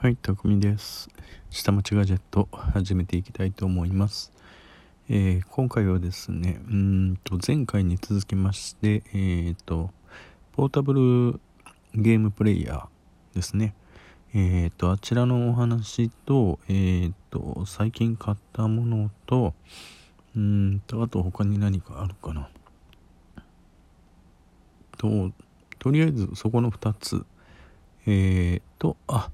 はい、たくみです。下町ガジェット始めていきたいと思います。えー今回はですね、うんと前回に続きまして、えーと、ポータブルゲームプレイヤーですね。えーと、あちらのお話と、えーと、最近買ったものと、うんと、あと他に何かあるかな。と、とりあえずそこの2つ。えーと、あ、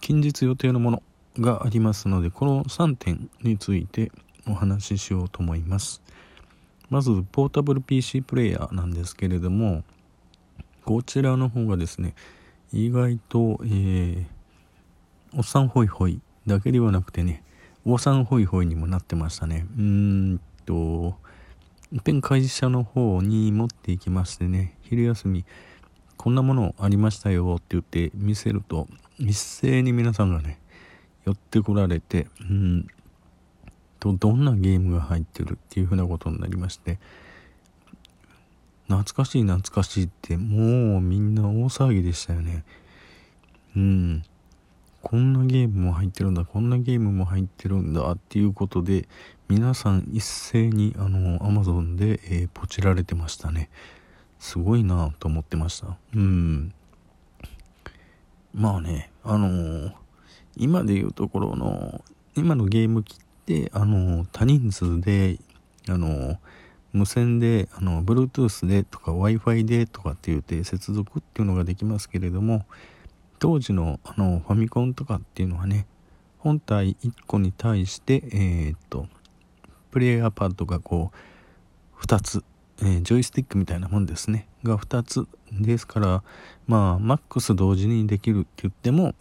近日予定のものがありますのでこの3点についてお話ししようと思います。まずポータブル PC プレイヤーなんですけれどもこちらの方がですね意外と、えーおっさんホイホイだけではなくてねおっさんホイホイにもなってましたね。うーんと一遍会社の方に持っていきましてね昼休みこんなものありましたよって言って見せると一斉に皆さんがね寄ってこられてうんとどんなゲームが入ってるっていうふうなことになりまして懐かしい懐かしいってもうみんな大騒ぎでしたよね。うん。こんなゲームも入ってるんだこんなゲームも入ってるんだっていうことで皆さん一斉にあの Amazon で、えーポチられてましたね。すごいなと思ってました。うん。まあねあのー今でいうところの今のゲーム機ってあのー多人数であのー無線であの Bluetooth でとか w i f i でとかって言って接続っていうのができますけれども当時のあのファミコンとかっていうのはね本体1個に対してえっとプレイヤーパッドがこう2つ、えージョイスティックみたいなもんですね。が2つですからまあマックス同時にできるって言っても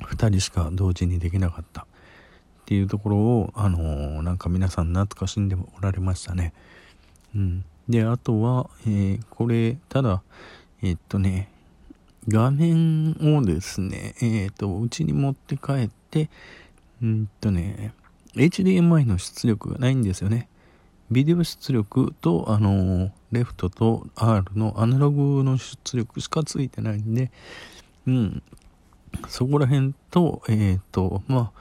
2人しか同時にできなかった。っていうところをあのーなんか皆さん懐かしんでおられましたね。うん。であとは、えーこれただえーっとね画面をですねえっとうちに持って帰ってうんとね HDMI の出力がないんですよね。ビデオ出力とあのレフトと R のアナログの出力しかついてないんでうん。そこら辺とえっ、とまあ、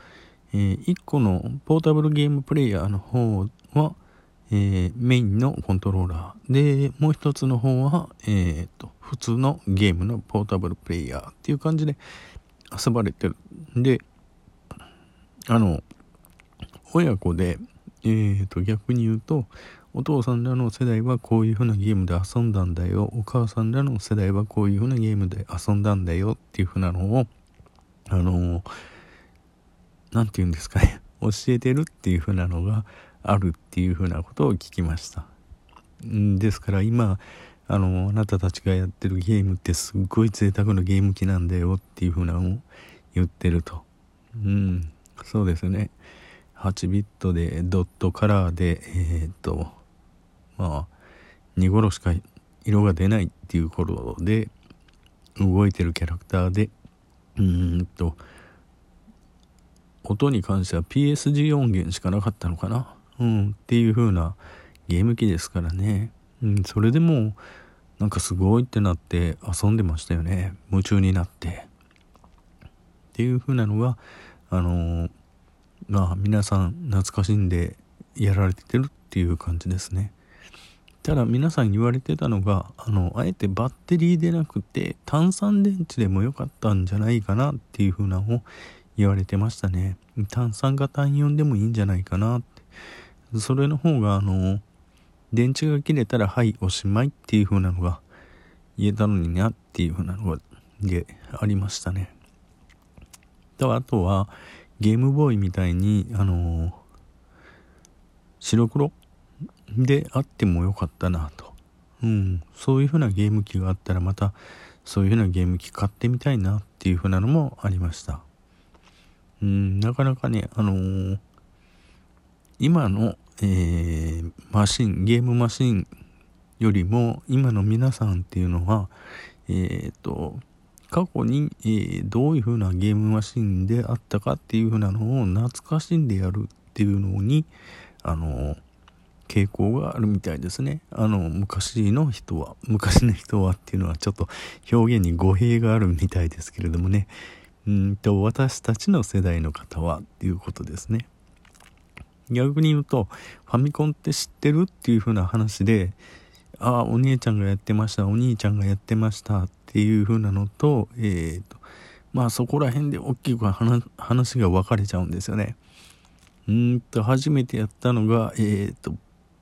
え1個のポータブルゲームプレイヤーの方は、えーメインのコントローラーでもう一つの方はえっ、と普通のゲームのポータブルプレイヤーっていう感じで遊ばれてるであの親子で、えー、と逆に言うとお父さんらの世代はこういう風なゲームで遊んだんだよ。お母さんらの世代はこういう風なゲームで遊んだんだよ。っていう風なのをあの何て言うんですかね。教えてるっていう風なのがあるっていう風なことを聞きました。ですから今あのあなたたちがやってるゲームってすっごい贅沢なゲーム機なんだよっていう風なのを言ってると。うん。そうですね。8ビットでドットカラーでえーっとまあ2頃しか色が出ないっていう頃で動いてるキャラクターでうーんと音に関しては PSG 音源しかなかったのかな？うんっていう風なゲーム機ですからね。うんそれでもなんかすごいってなって遊んでましたよね。夢中になって。っていう風なのがあのまあ皆さん懐かしんでやられてるっていう感じですね。ただ皆さん言われてたのがあのあえてバッテリーでなくて炭酸電池でもよかったんじゃないかなっていう風なのを言われてましたね。炭酸が単4でもいいんじゃないかなって。それの方があの電池が切れたらはいおしまいっていう風なのが言えたのになっていう風なのがでありましたね。とあとはゲームボーイみたいにあの白黒であってもよかったなと。うん。そういう風なゲーム機があったらまたそういう風なゲーム機買ってみたいなっていう風なのもありました。うん。なかなかねあのー今の、えーマシンゲームマシンよりも今の皆さんっていうのはえっ、と過去に、えーどういう風なゲームマシンであったかっていう風なのを懐かしんでやるっていうのにあの傾向があるみたいですね。あの、昔の人は、昔の人はっていうのはちょっと表現に語弊があるみたいですけれどもね。うんと、私たちの世代の方はっていうことですね。逆に言うと、ファミコンって知ってるっていう風な話で、ああ、お姉ちゃんがやってました、お兄ちゃんがやってましたっていう風なのと、えっ、ー、と、まあそこら辺で大きく話が分かれちゃうんですよね。うんと、初めてやったのが、えっ、ー、と、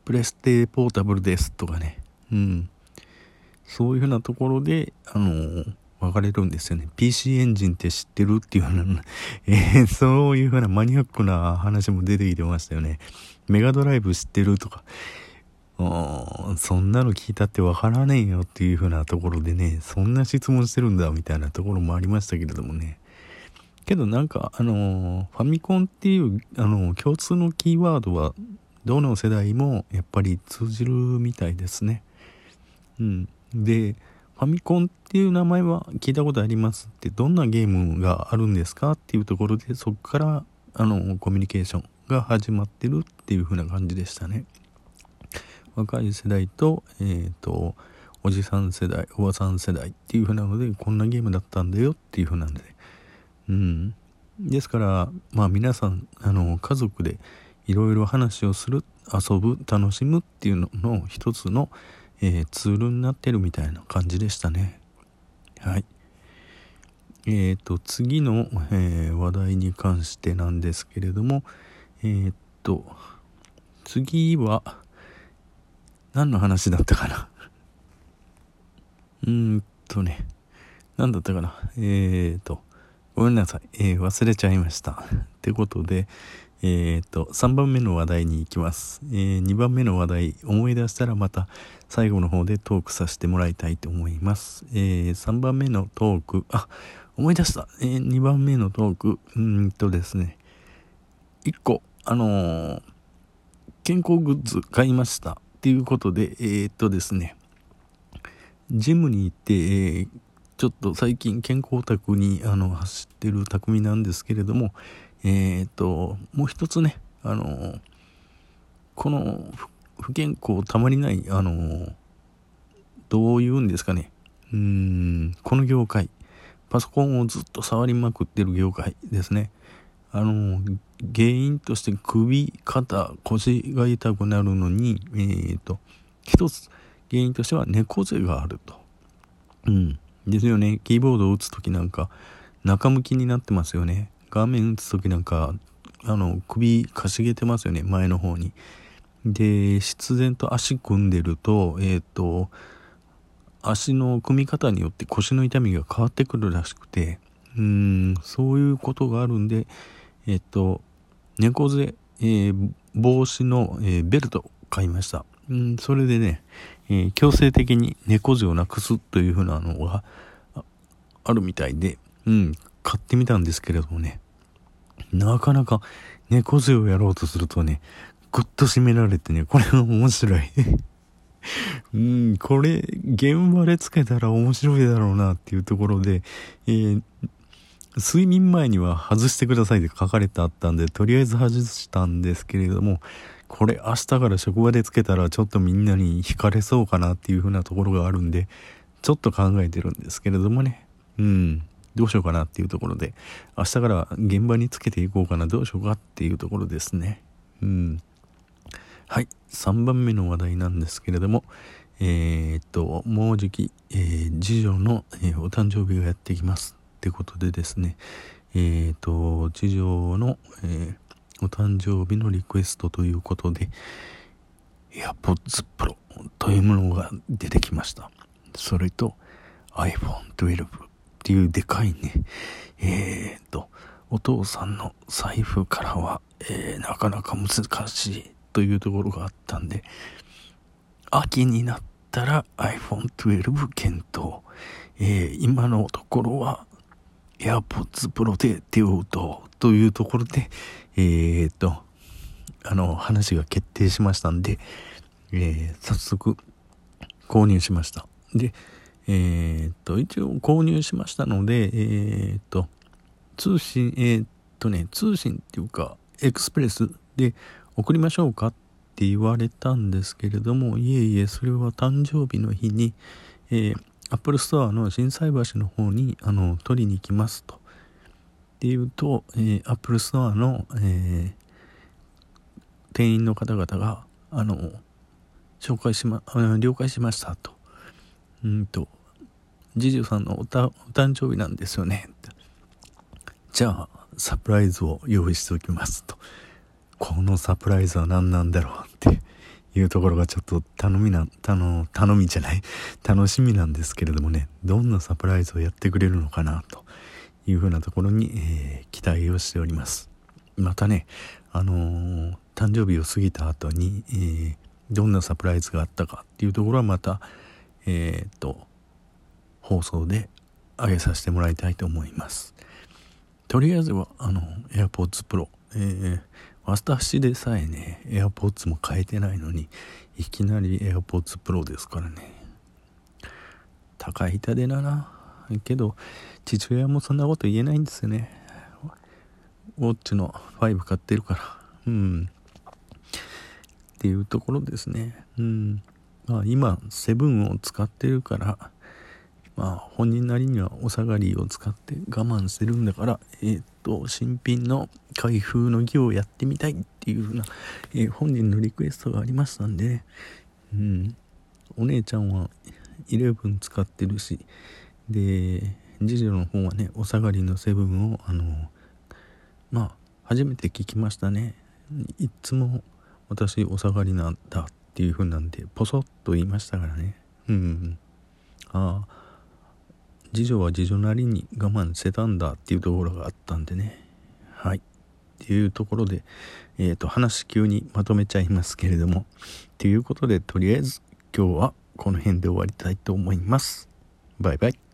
プレステポータブルですとかね。うん。そういうふうなところで、あのー、分かれるんですよね。PC エンジンって知ってるっていうような、えー、そういうふうなマニアックな話も出てきてましたよね。メガドライブ知ってるとか、そんなの聞いたってわからねえよっていう風なところでね、そんな質問してるんだみたいなところもありましたけれどもね。けどなんか、あのファミコンっていう、あの共通のキーワードは、どの世代もやっぱり通じるみたいですね。うん。で、ファミコンっていう名前は聞いたことありますって、どんなゲームがあるんですかっていうところで、そこから、あの、コミュニケーションが始まってるっていう風な感じでしたね。若い世代と,、えーと、おじさん世代おばさん世代っていう風なのでこんなゲームだったんだよっていう風なんで。うん。ですからまあ皆さんあの家族でいろいろ話をする遊ぶ楽しむっていうのの一つの、えー、ツールになってるみたいな感じでしたね。はい。えーと次の、えー、話題に関してなんですけれどもえ、っと次は何の話だったかな？うーんとね、何だったかな？えーと、ごめんなさい。えー、忘れちゃいました。ってことで、えーと、3番目の話題に行きます。えー、2番目の話題、思い出したらまた最後の方でトークさせてもらいたいと思います。えー、3番目のトーク、あ、思い出した。えー、2番目のトーク、うんとですね、1個、あのー、健康グッズ買いました。っていうことで、えー、っとですね、ジムに行って、えー、ちょっと最近健康オタクにあの走ってる匠なんですけれども、えー、っと、もう一つね、あの、この不健康たまりない、あの、どういうんですかね、うん、この業界、パソコンをずっと触りまくってる業界ですね。あの、原因として首、肩、腰が痛くなるのに、えっ、と、一つ原因としては猫背があると。うん。ですよね。キーボードを打つときなんか、中向きになってますよね。画面打つときなんか、あの、首かしげてますよね。前の方に。で、必然と足組んでると、えっ、と、足の組み方によって腰の痛みが変わってくるらしくて、うん、そういうことがあるんで、えっと、猫背、えー、帽子の、えー、ベルト買いました。うん、それでね、えー、強制的に猫背をなくすというふうなのがあるみたいで、うん、買ってみたんですけれどもね、なかなか猫背をやろうとするとね、ぐっと締められてね、これは面白い。うん、これ、現場でつけたら面白いだろうなっていうところで、えー、睡眠前には外してくださいって書かれてあったんで、とりあえず外したんですけれども、これ明日から職場でつけたらちょっとみんなに惹かれそうかなっていう風なところがあるんで、ちょっと考えてるんですけれどもね。うん。どうしようかなっていうところで、明日から現場につけていこうかな、どうしようかっていうところですね。うん。はい。3番目の話題なんですけれども、えー、っと、もうじき、えー、次女の、えー、お誕生日がやってきます。ってことでですね、えっ、ー、と、次女の、えー、お誕生日のリクエストということで、AirPods Pro というものが出てきました。それと iPhone 12っていうでかいね、えっ、ー、と、お父さんの財布からは、えー、なかなか難しいというところがあったんで、秋になったら iPhone 12検討。えー、今のところは AirPods Pro で手を打とうというところで、えー、っと、あの、話が決定しましたんで、えー、早速購入しました。で、えー、っと、一応購入しましたので、えー、っと、通信、えー、っとね、通信っていうか、エクスプレスで送りましょうかって言われたんですけれども、いえいえ、それは誕生日の日に、えー、アップルストアの心斎橋の方に、あの、取りに行きますと。っていうと、えー、アップルストアの、えー、店員の方々が、あの、紹介しま、了解しましたと。うんと、ジジュさんのおたお誕生日なんですよね。じゃあ、サプライズを用意しておきますと。このサプライズは何なんだろうっていうところがちょっと頼みな、頼頼みじゃない、楽しみなんですけれどもね、どんなサプライズをやってくれるのかなというふうなところに、えー、期待をしております。またね、あのー、誕生日を過ぎた後に、えー、どんなサプライズがあったかっていうところはまた、えっと、放送で上げさせてもらいたいと思います。とりあえずは、あの、AirPods Pro、えー、私でさえね、AirPods も変えてないのに、いきなり AirPods Pro ですからね。高い痛手だな。けど、父親もそんなこと言えないんですよね。ウォッチの5買ってるから。うん。っていうところですね。うん。まあ今、セブンを使ってるから、まあ本人なりにはお下がりを使って我慢してるんだから、えー、っと、新品の開封の儀をやってみたいっていうふうな、えー、本人のリクエストがありましたんで、うん、お姉ちゃんは11使ってるし、で、次女の方はね、お下がりのセブンを、あの、まあ、初めて聞きましたね。いつも私お下がりなんだっていう風なんで、ポソッと言いましたからね。うん。ああ、次女は次女なりに我慢してたんだっていうところがあったんでねはいっていうところで、えー、と話急にまとめちゃいますけれどもということでとりあえず今日はこの辺で終わりたいと思います。バイバイ。